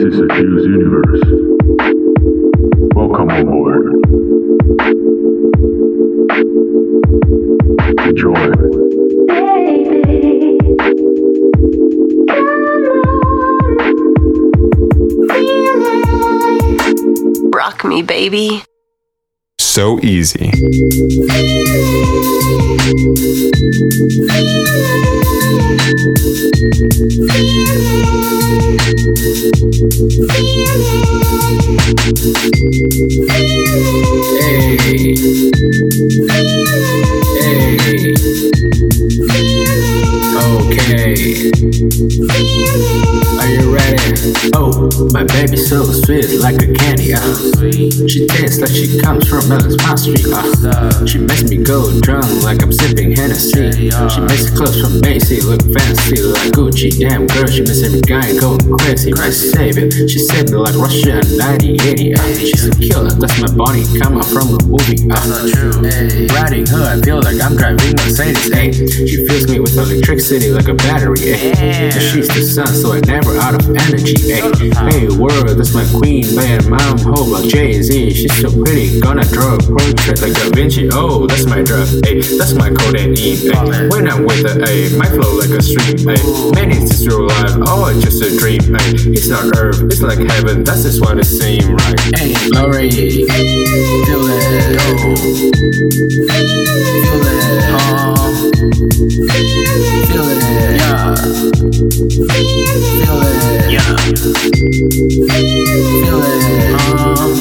This is a Fuse universe. Welcome on board. Enjoy. Rock me, baby. So easy. My baby so sweet like a candy. Uh. She tastes like she comes from Melon's Street. Uh. She makes me go drunk like I'm sipping. She makes clothes from Macy look fancy like Gucci. Damn girl, she makes every guy go crazy. My savior, she saved me like Russia in 1980. Uh. She's a killer, that's my body coming from a movie. Uh. Riding her, I feel like I'm driving Mercedes. Ay. She fills me with electricity like a battery. Ay. She's the sun, so I never out of energy. Ay. Hey, world, that's my queen. Man, mom, hold like Jay Z. She's so pretty, gonna draw a portrait like Da Vinci. Oh, that's my drug. Ay. That's my codeine. Ay. When I'm with her, ay, my flow like a stream. Ay. Man, it's just real life. Oh, just a dream. Ay. It's not earth, it's like heaven. That's just what it seems right. Hey, glory, feel it. Oh. Feel it. Oh. Feel it. Yeah. Feel it. Yeah. Feel it. Uh.